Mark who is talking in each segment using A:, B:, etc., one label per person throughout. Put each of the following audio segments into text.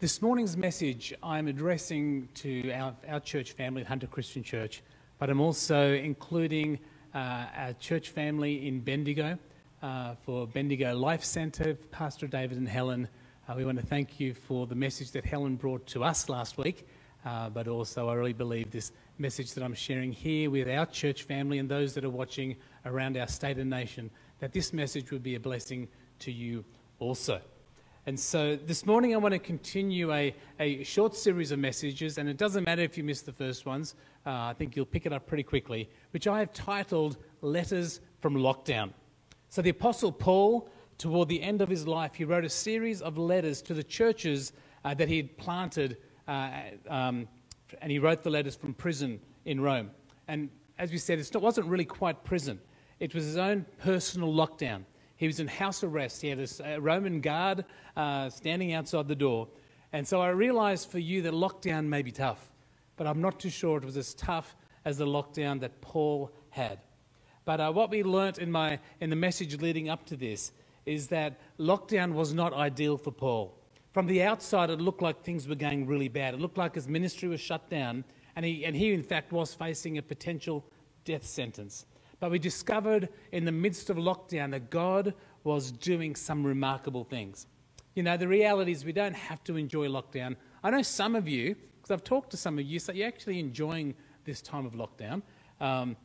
A: This morning's message I'm addressing to our, our church family, Hunter Christian Church, but I'm also including uh, our church family in Bendigo uh, for Bendigo Life Centre, Pastor David and Helen. Uh, we want to thank you for the message that Helen brought to us last week, uh, but also I really believe this message that I'm sharing here with our church family and those that are watching around our state and nation, that this message would be a blessing to you also. And so this morning I want to continue a, a short series of messages, and it doesn't matter if you missed the first ones, uh, I think you'll pick it up pretty quickly, which I have titled Letters from Lockdown. So the Apostle Paul, toward the end of his life, he wrote a series of letters to the churches uh, that he had planted, uh, um, and he wrote the letters from prison in Rome. And as we said, it wasn't really quite prison, it was his own personal lockdown. He was in house arrest. He had a, Roman guard uh, standing outside the door. And so I realized for you that lockdown may be tough, but I'm not too sure it was as tough as the lockdown that Paul had. But uh, what we learnt in, my, in the message leading up to this is that lockdown was not ideal for Paul. From the outside, it looked like things were going really bad. It looked like his ministry was shut down, and he, and he in fact, was facing a potential death sentence. But we discovered in the midst of lockdown that God was doing some remarkable things. You know, the reality is we don't have to enjoy lockdown. I know some of you, because I've talked to some of you, so you're actually enjoying this time of lockdown. Um,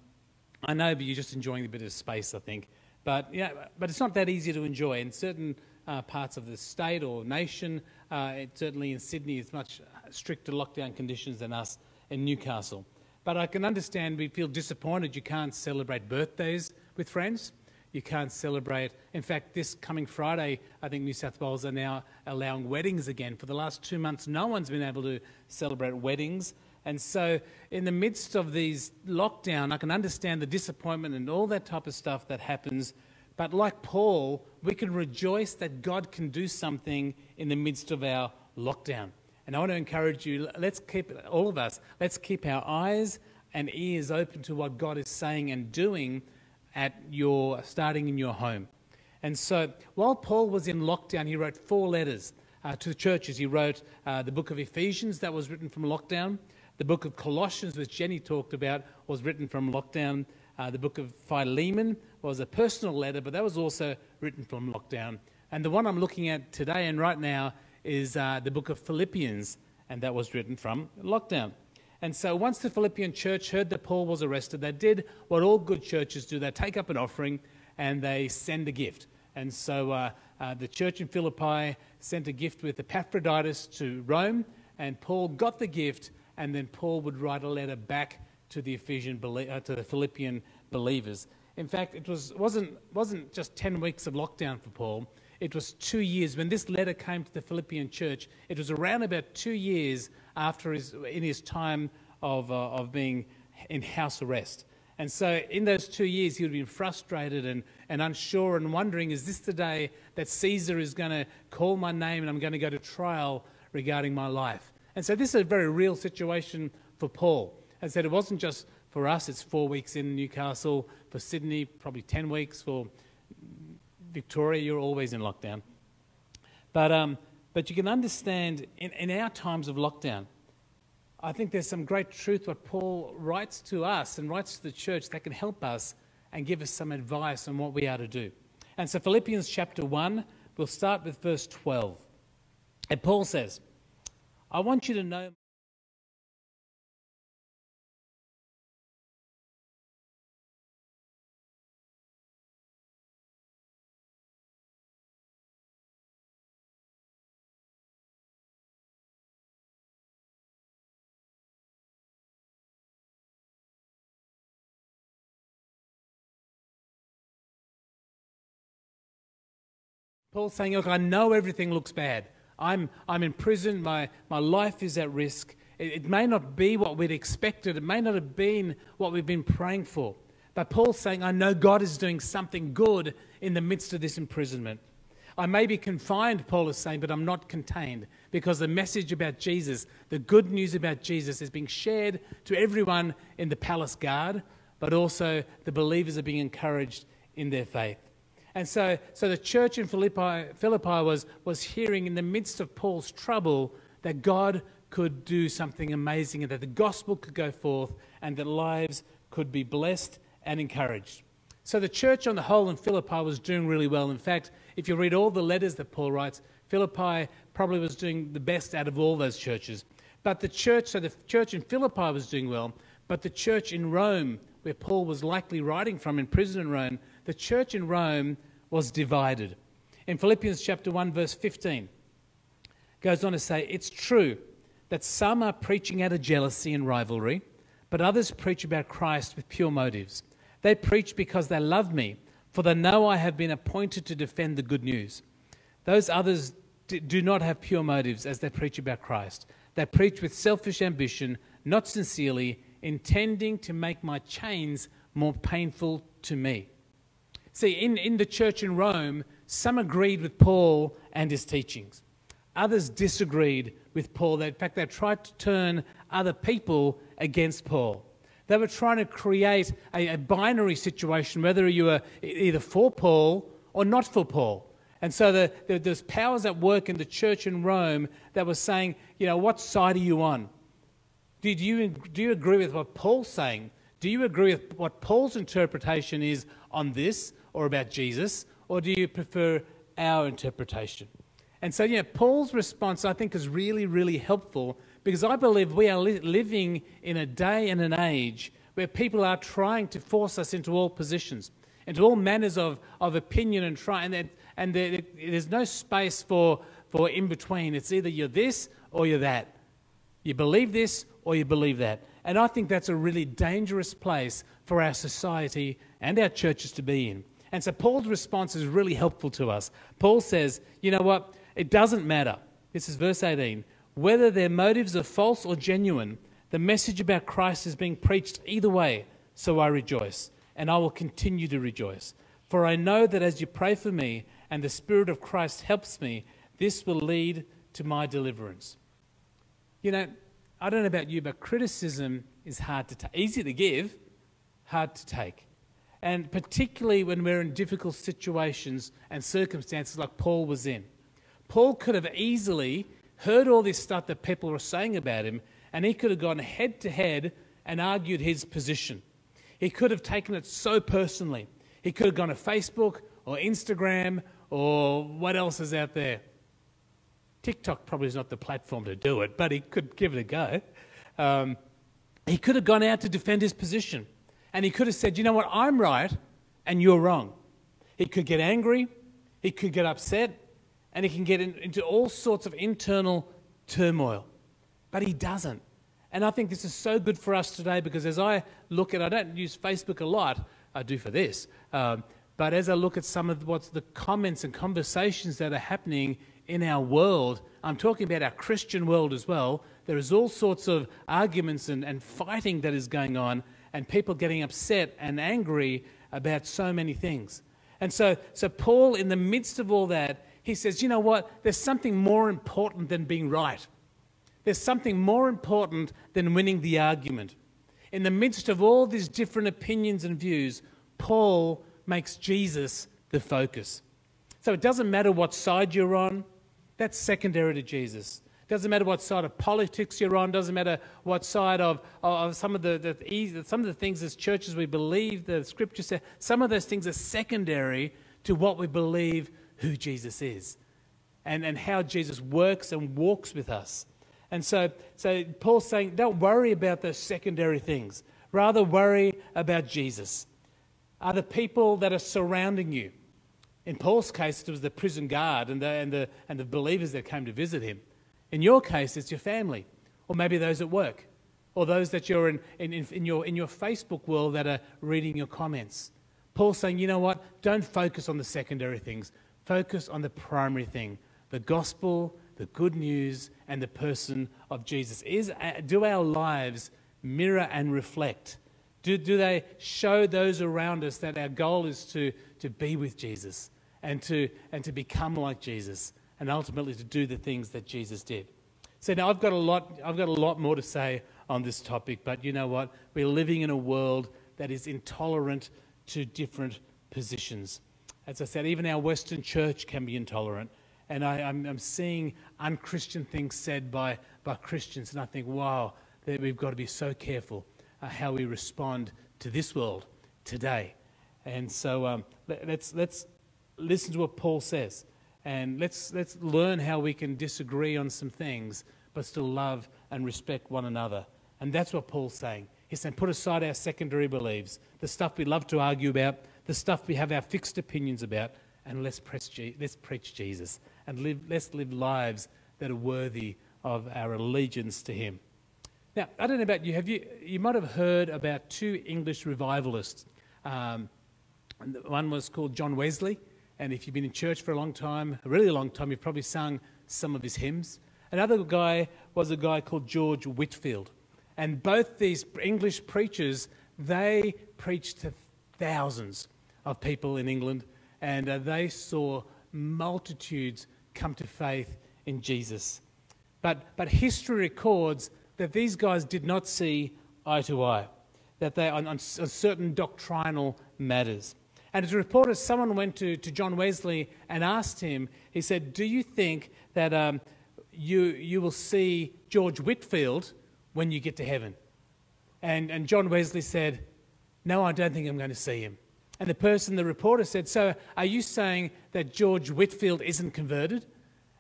A: I know, but you're just enjoying a bit of space, I think. But, yeah, but it's not that easy to enjoy. In certain uh, parts of the state or nation, uh, it, certainly in Sydney, it's much stricter lockdown conditions than us in Newcastle. But I can understand we feel disappointed you can't celebrate birthdays with friends. You can't celebrate. In fact, this coming Friday, I think New South Wales are now allowing weddings again. For the last two months, no one's been able to celebrate weddings. And so, in the midst of these lockdown, I can understand the disappointment and all that type of stuff that happens. But like Paul, we can rejoice that God can do something in the midst of our lockdown. And I want to encourage you, let's keep, all of us, let's keep our eyes and ears open to what God is saying and doing at your, starting in your home. And so while Paul was in lockdown, he wrote four letters uh, to the churches. He wrote uh, the book of Ephesians, that was written from lockdown. The book of Colossians, which Jenny talked about, was written from lockdown. Uh, the book of Philemon was a personal letter, but that was also written from lockdown. And the one I'm looking at today and right now is uh, the book of Philippians, and that was written from lockdown. And so once the Philippian church heard that Paul was arrested, they did what all good churches do they take up an offering and they send a gift. And so uh, uh, the church in Philippi sent a gift with Epaphroditus to Rome, and Paul got the gift, and then Paul would write a letter back to the Ephesian uh, to the Philippian believers. In fact, it was, wasn't, wasn't just 10 weeks of lockdown for Paul. It was two years. When this letter came to the Philippian church, it was around about two years after his, in his time of, uh, of being in house arrest. And so, in those two years, he would have been frustrated and, and unsure and wondering is this the day that Caesar is going to call my name and I'm going to go to trial regarding my life? And so, this is a very real situation for Paul. As I said, it wasn't just for us, it's four weeks in Newcastle, for Sydney, probably 10 weeks, for Victoria, you're always in lockdown. But, um, but you can understand in, in our times of lockdown, I think there's some great truth what Paul writes to us and writes to the church that can help us and give us some advice on what we are to do. And so, Philippians chapter 1, we'll start with verse 12. And Paul says, I want you to know. Paul's saying, Look, I know everything looks bad. I'm, I'm in prison. My, my life is at risk. It, it may not be what we'd expected. It may not have been what we've been praying for. But Paul's saying, I know God is doing something good in the midst of this imprisonment. I may be confined, Paul is saying, but I'm not contained because the message about Jesus, the good news about Jesus, is being shared to everyone in the palace guard, but also the believers are being encouraged in their faith. And so, so the church in Philippi, Philippi was, was hearing in the midst of Paul's trouble that God could do something amazing and that the gospel could go forth and that lives could be blessed and encouraged. So the church on the whole in Philippi was doing really well. In fact, if you read all the letters that Paul writes, Philippi probably was doing the best out of all those churches. But the church, so the church in Philippi was doing well, but the church in Rome, where Paul was likely writing from in prison in Rome, the church in Rome was divided. In Philippians chapter 1, verse 15, goes on to say, It's true that some are preaching out of jealousy and rivalry, but others preach about Christ with pure motives. They preach because they love me, for they know I have been appointed to defend the good news. Those others do not have pure motives as they preach about Christ. They preach with selfish ambition, not sincerely, intending to make my chains more painful to me. See, in, in the church in Rome, some agreed with Paul and his teachings. Others disagreed with Paul. In fact, they tried to turn other people against Paul. They were trying to create a, a binary situation, whether you were either for Paul or not for Paul. And so the, the, there's powers at work in the church in Rome that were saying, you know, what side are you on? Do you, do you agree with what Paul's saying? Do you agree with what Paul's interpretation is on this or about Jesus? Or do you prefer our interpretation? And so, yeah, Paul's response I think is really, really helpful because I believe we are li- living in a day and an age where people are trying to force us into all positions, into all manners of, of opinion and try. And, and there, there's no space for, for in between. It's either you're this or you're that. You believe this or you believe that. And I think that's a really dangerous place for our society and our churches to be in. And so Paul's response is really helpful to us. Paul says, you know what? It doesn't matter. This is verse 18. Whether their motives are false or genuine, the message about Christ is being preached either way, so I rejoice, and I will continue to rejoice. For I know that as you pray for me and the Spirit of Christ helps me, this will lead to my deliverance. You know, I don't know about you, but criticism is hard to take, easy to give, hard to take. And particularly when we're in difficult situations and circumstances like Paul was in. Paul could have easily heard all this stuff that people were saying about him, and he could have gone head to head and argued his position. He could have taken it so personally. He could have gone to Facebook or Instagram or what else is out there. TikTok probably is not the platform to do it, but he could give it a go. Um, he could have gone out to defend his position. And he could have said, you know what, I'm right and you're wrong. He could get angry. He could get upset and he can get in, into all sorts of internal turmoil. But he doesn't. And I think this is so good for us today because as I look at, I don't use Facebook a lot, I do for this. Um, but as I look at some of what's the comments and conversations that are happening in our world, I'm talking about our Christian world as well. There is all sorts of arguments and, and fighting that is going on, and people getting upset and angry about so many things. And so, so Paul, in the midst of all that, he says, you know what? There's something more important than being right. There's something more important than winning the argument. In the midst of all these different opinions and views, Paul makes Jesus the focus. So it doesn't matter what side you're on, that's secondary to Jesus. Doesn't matter what side of politics you're on, doesn't matter what side of, of some, of the, the, some of the things as churches we believe, the scripture says, some of those things are secondary to what we believe who Jesus is and, and how Jesus works and walks with us. And so, so Paul's saying, don't worry about those secondary things. Rather, worry about Jesus. Are the people that are surrounding you? In Paul's case, it was the prison guard and the, and, the, and the believers that came to visit him. In your case, it's your family, or maybe those at work, or those that you're in, in, in, your, in your Facebook world that are reading your comments. Paul's saying, you know what? Don't focus on the secondary things. Focus on the primary thing the gospel, the good news, and the person of Jesus. Is, uh, do our lives mirror and reflect? Do, do they show those around us that our goal is to, to be with Jesus and to, and to become like Jesus and ultimately to do the things that Jesus did? So now I've got a lot, I've got a lot more to say on this topic, but you know what? We're living in a world that is intolerant to different positions. As I said, even our Western church can be intolerant. And I, am seeing unchristian things said by, by Christians, and I think, wow, that we've got to be so careful uh, how we respond to this world today. And so um, let, let's, let's listen to what Paul says, and let's, let's learn how we can disagree on some things, but still love and respect one another. And that's what Paul's saying. He's saying, put aside our secondary beliefs, the stuff we love to argue about, the stuff we have our fixed opinions about, and let's, Je- let's preach Jesus and live, let's live lives that are worthy of our allegiance to Him. Now, I don't know about you. Have you? You might have heard about two English revivalists. Um, one was called John Wesley, and if you've been in church for a long time, a really long time, you've probably sung some of his hymns. Another guy was a guy called George Whitefield. and both these English preachers they preached to thousands of people in England, and uh, they saw multitudes come to faith in Jesus. But, but history records that these guys did not see eye to eye, that they on, on, on certain doctrinal matters. And as reported, someone went to, to John Wesley and asked him, he said, Do you think that um, you, you will see George Whitefield when you get to heaven? And, and John Wesley said, No, I don't think I'm going to see him. And the person, the reporter, said, So are you saying that George Whitefield isn't converted?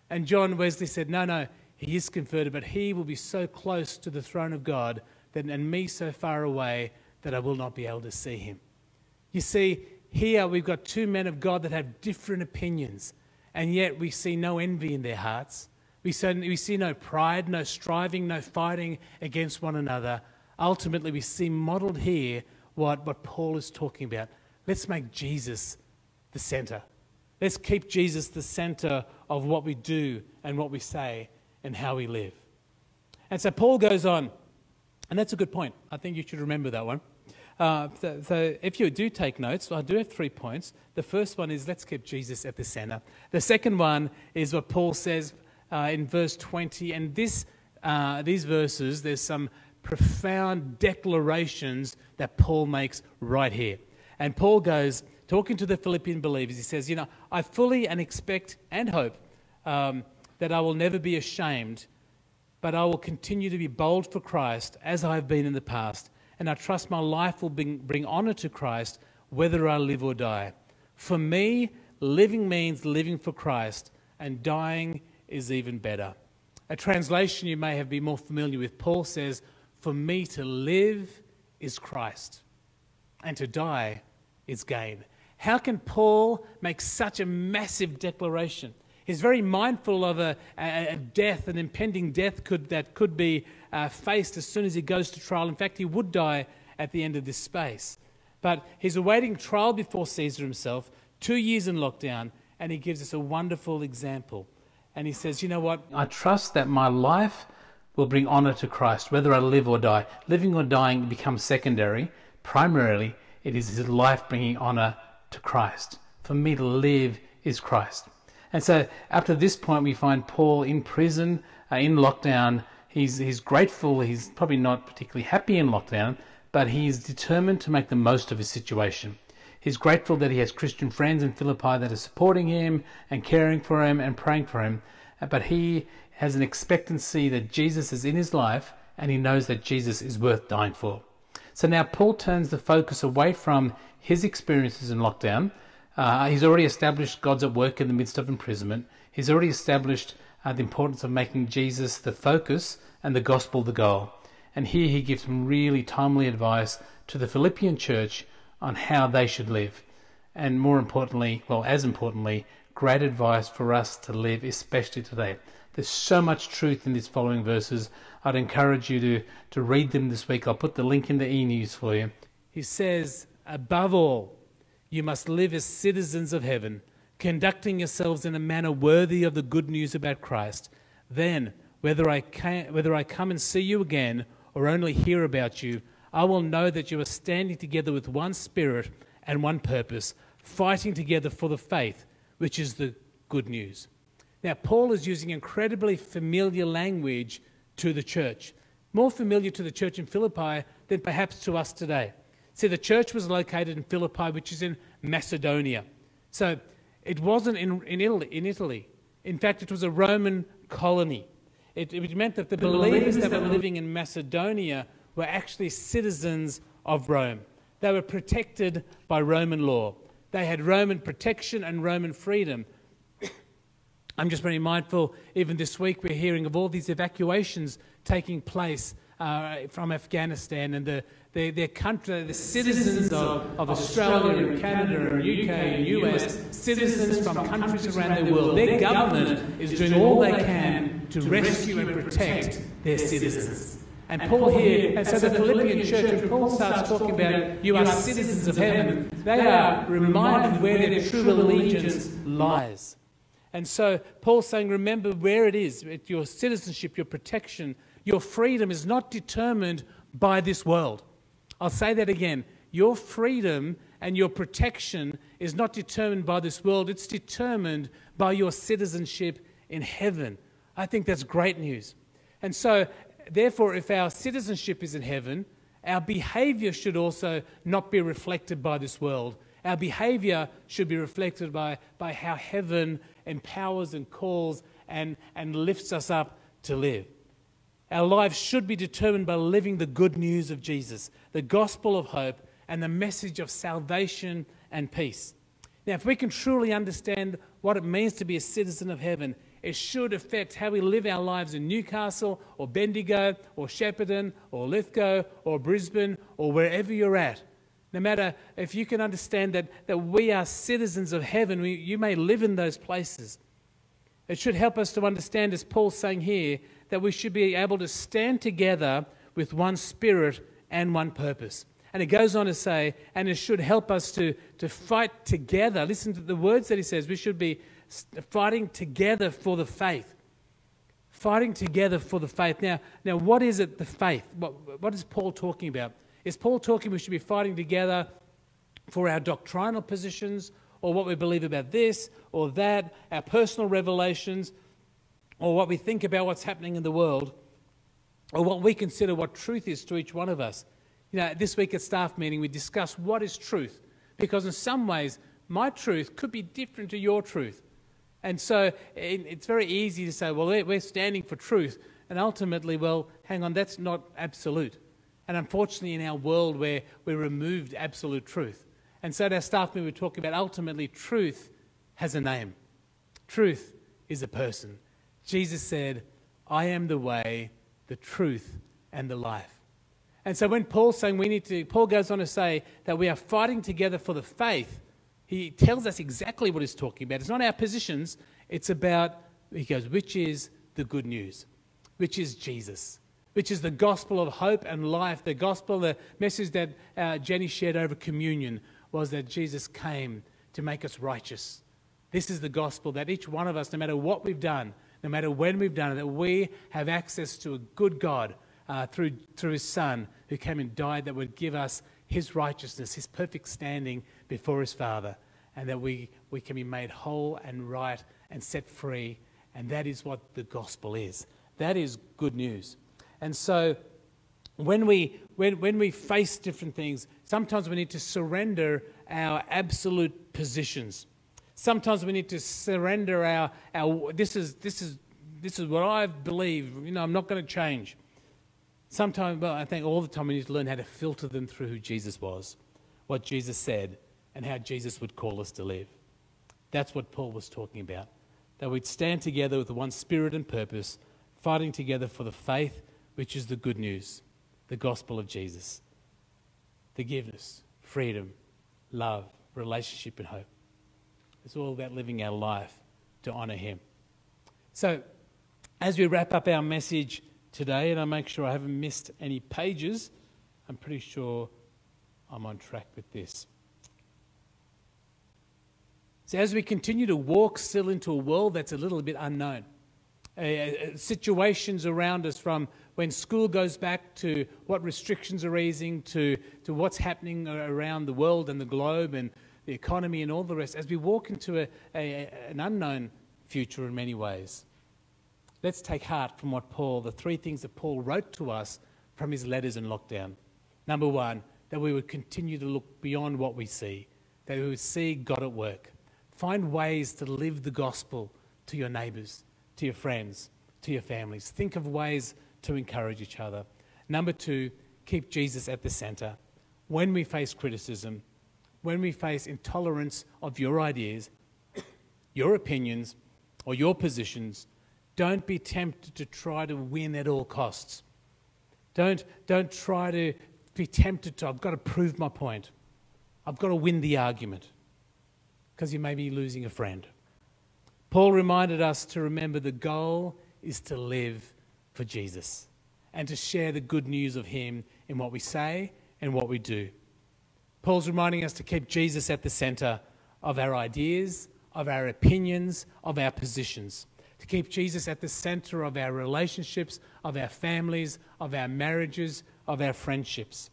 A: And John Wesley said, No, no, he is converted, but he will be so close to the throne of God that, and me so far away that I will not be able to see him. You see, here we've got two men of God that have different opinions, and yet we see no envy in their hearts. We see, no pride, no striving, no fighting against one another. Ultimately, we see modeled here what, what Paul is talking about. Let's make Jesus the center. Let's keep Jesus the center of what we do and what we say and how we live. And so Paul goes on, and that's a good point. I think you should remember that one. Uh, so, so, if you do take notes, I do have three points. The first one is let's keep Jesus at the center. The second one is what Paul says uh, in verse 20. And this, uh, these verses, there's some profound declarations that Paul makes right here. And Paul goes, talking to the Philippian believers, he says, You know, I fully and expect and hope um, that I will never be ashamed, but I will continue to be bold for Christ as I have been in the past. And I trust my life will bring, bring honor to Christ whether I live or die. For me, living means living for Christ, and dying is even better. A translation you may have been more familiar with, Paul says, For me to live is Christ, and to die is gain. How can Paul make such a massive declaration? He's very mindful of a, a, death, an impending death could, that could be uh, faced as soon as he goes to trial. In fact, he would die at the end of this space. But he's awaiting trial before Caesar himself, two years in lockdown, and he gives us a wonderful example. And he says, You know what? I trust that my life will bring honor to Christ, whether I live or die. Living or dying becomes secondary. Primarily, it is his life bringing honor to Christ. For me to live is Christ. And so, up to this point, we find Paul in prison, uh, in lockdown. He's, he's grateful. He's probably not particularly happy in lockdown, but he's determined to make the most of his situation. He's grateful that he has Christian friends in Philippi that are supporting him and caring for him and praying for him. Uh, but he has an expectancy that Jesus is in his life and he knows that Jesus is worth dying for. So now Paul turns the focus away from his experiences in lockdown uh, he's already established God's at work in the midst of imprisonment. He's already established uh, the importance of making Jesus the focus and the gospel the goal. And here he gives some really timely advice to the Philippian church on how they should live. And more importantly, well, as importantly, great advice for us to live, especially today. There's so much truth in these following verses. I'd encourage you to, to read them this week. I'll put the link in the e news for you. He says, above all, you must live as citizens of heaven, conducting yourselves in a manner worthy of the good news about Christ. Then, whether I, can, whether I come and see you again or only hear about you, I will know that you are standing together with one spirit and one purpose, fighting together for the faith, which is the good news. Now, Paul is using incredibly familiar language to the church, more familiar to the church in Philippi than perhaps to us today. See, the church was located in Philippi, which is in Macedonia. So it wasn't in, in, Italy, in Italy. In fact, it was a Roman colony. It, it meant that the, the believers that were living in Macedonia were actually citizens of Rome. They were protected by Roman law. They had Roman protection and Roman freedom. I'm just very mindful, even this week, we're hearing of all these evacuations taking place uh, from Afghanistan and the, the, their country, the citizens of, of Australia and Canada and UK and US, citizens from countries around the world. Their government is doing all they can to rescue and protect their citizens. And Paul here, and so the Philippian church, when Paul starts talking about you are citizens of heaven, they are reminded where their true allegiance lies. And so Paul's saying, remember where it is, your citizenship, your protection, your freedom is not determined by this world. I'll say that again. Your freedom and your protection is not determined by this world, it's determined by your citizenship in heaven. I think that's great news. And so, therefore, if our citizenship is in heaven, our behavior should also not be reflected by this world. Our behavior should be reflected by, by how heaven empowers and calls and, and lifts us up to live. Our lives should be determined by living the good news of Jesus, the gospel of hope, and the message of salvation and peace. Now, if we can truly understand what it means to be a citizen of heaven, it should affect how we live our lives in Newcastle or Bendigo or Shepparton or Lithgow or Brisbane or wherever you're at. No matter if you can understand that, that we are citizens of heaven, we, you may live in those places. It should help us to understand, as Paul's saying here, that we should be able to stand together with one spirit and one purpose. And it goes on to say, and it should help us to, to fight together. Listen to the words that he says. We should be fighting together for the faith. Fighting together for the faith. Now, now what is it, the faith? What, what is Paul talking about? Is Paul talking we should be fighting together for our doctrinal positions or what we believe about this or that, our personal revelations, or what we think about what's happening in the world, or what we consider what truth is to each one of us. You know, this week at staff meeting, we discussed what is truth, because in some ways, my truth could be different to your truth. And so it's very easy to say, well, we're standing for truth. And ultimately, well, hang on, that's not absolute. And unfortunately, in our world where we're removed absolute truth. And so at our staff meeting, we are talking about ultimately truth has a name. Truth is a person. Jesus said, I am the way, the truth, and the life. And so when Paul's saying we need to, Paul goes on to say that we are fighting together for the faith, he tells us exactly what he's talking about. It's not our positions, it's about, he goes, which is the good news, which is Jesus, which is the gospel of hope and life. The gospel, the message that uh, Jenny shared over communion was that Jesus came to make us righteous. This is the gospel that each one of us, no matter what we've done, no matter when we've done it, that we have access to a good God uh, through, through His Son who came and died that would give us His righteousness, His perfect standing before His Father, and that we, we can be made whole and right and set free. And that is what the gospel is. That is good news. And so when we, when, when we face different things, sometimes we need to surrender our absolute positions. Sometimes we need to surrender our, our this, is, this, is, this is what I believe. You know, I'm not going to change. Sometimes, well, I think all the time we need to learn how to filter them through who Jesus was, what Jesus said, and how Jesus would call us to live. That's what Paul was talking about. That we'd stand together with one spirit and purpose, fighting together for the faith, which is the good news, the gospel of Jesus. Forgiveness, freedom, love, relationship, and hope. It's all about living our life to honour Him. So, as we wrap up our message today, and I make sure I haven't missed any pages, I'm pretty sure I'm on track with this. So, as we continue to walk still into a world that's a little bit unknown, uh, uh situations around us from when school goes back to what restrictions are easing to, to what's happening around the world and the globe and the economy, and all the rest, as we walk into a, a, an unknown future in many ways, let's take heart from what Paul, the three things that Paul wrote to us from his letters in lockdown. Number one, that we would continue to look beyond what we see, that we would see God at work. Find ways to live the gospel to your neighbors, to your friends, to your families. Think of ways to encourage each other. Number two, keep Jesus at the center. When we face criticism, when we face intolerance of your ideas, your opinions, or your positions, don't be tempted to try to win at all costs. Don't, don't try to be tempted to, I've got to prove my point. I've got to win the argument because you may be losing a friend. Paul reminded us to remember the goal is to live for Jesus and to share the good news of Him in what we say and what we do. Paul's reminding us to keep Jesus at the center of our ideas, of our opinions, of our positions. To keep Jesus at the center of our relationships, of our families, of our marriages, of our friendships.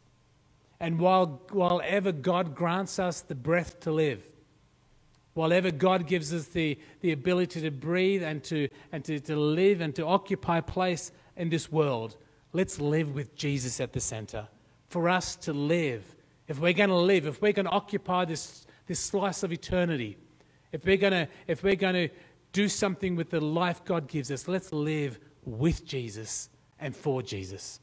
A: And while, while ever God grants us the breath to live, while ever God gives us the, the ability to breathe and, to, and to, to live and to occupy place in this world, let's live with Jesus at the center. For us to live, if we're going to live, if we're going to occupy this, this slice of eternity, if we're going to, if we're going to do something with the life God gives us, let's live with Jesus and for Jesus.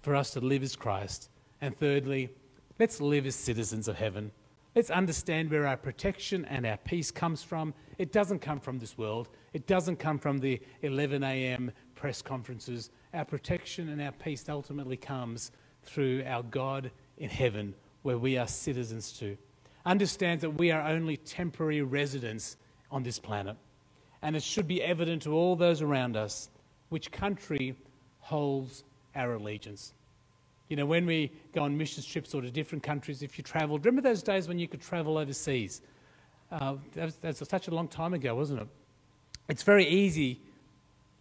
A: For us to live as Christ and thirdly, let's live as citizens of heaven. Let's understand where our protection and our peace comes from. It doesn't come from this world. It doesn't come from the 11 a.m. press conferences. Our protection and our peace ultimately comes through our God in heaven, where we are citizens too. Understand that we are only temporary residents on this planet. And it should be evident to all those around us which country holds our allegiance. You know, when we go on mission trips or to different countries, if you traveled, remember those days when you could travel overseas? Uh, that, was, such a long time ago, wasn't it? It's very easy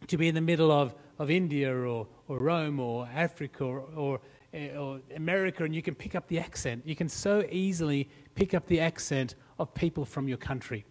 A: to be in the middle of, of India or, or Rome or Africa or, or, Eh, or America and you can pick up the accent. You can so easily pick up the accent of people from your country.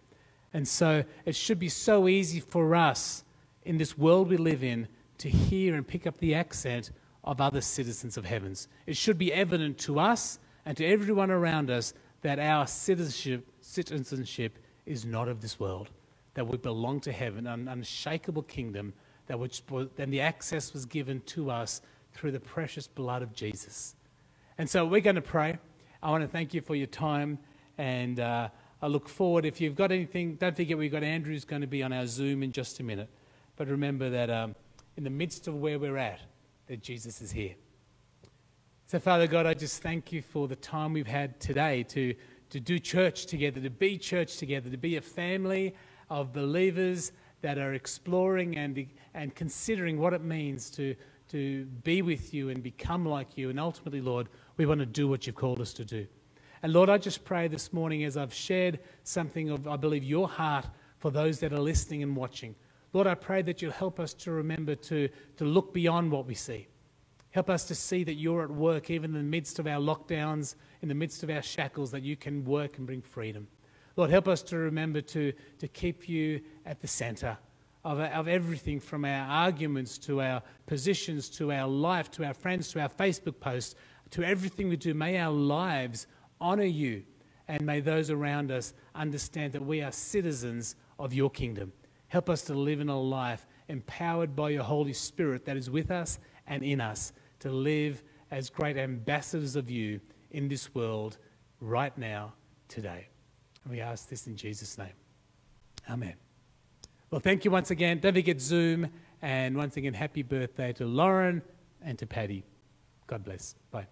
A: And so it should be so easy for us in this world we live in to hear and pick up the accent of other citizens of heavens. It should be evident to us and to everyone around us that our citizenship, citizenship is not of this world, that we belong to heaven, an unshakable kingdom, that which, then the access was given to us through the precious blood of Jesus. And so we're going to pray. I want to thank you for your time, and uh, I look forward. If you've got anything, don't forget we've got Andrew's going to be on our Zoom in just a minute. But remember that um, in the midst of where we're at, that Jesus is here. So, Father God, I just thank you for the time we've had today to, to do church together, to be church together, to be a family of believers that are exploring and, and considering what it means to, to be with you and become like you. And ultimately, Lord, we want to do what you've called us to do. And Lord, I just pray this morning as I've shared something of, I believe, your heart for those that are listening and watching. Lord, I pray that you'll help us to remember to, to look beyond what we see. Help us to see that you're at work, even in the midst of our lockdowns, in the midst of our shackles, that you can work and bring freedom. Lord, help us to remember to, to keep you at the center of, of everything from our arguments to our positions to our life to our friends to our Facebook posts to everything we do. May our lives honor you and may those around us understand that we are citizens of your kingdom. Help us to live in a life empowered by your Holy Spirit that is with us and in us to live as great ambassadors of you in this world right now, today. And we ask this in Jesus' name. Amen. Well, thank you once again. Don't forget Zoom. And once again, happy birthday to Lauren and to Patty. God bless. Bye.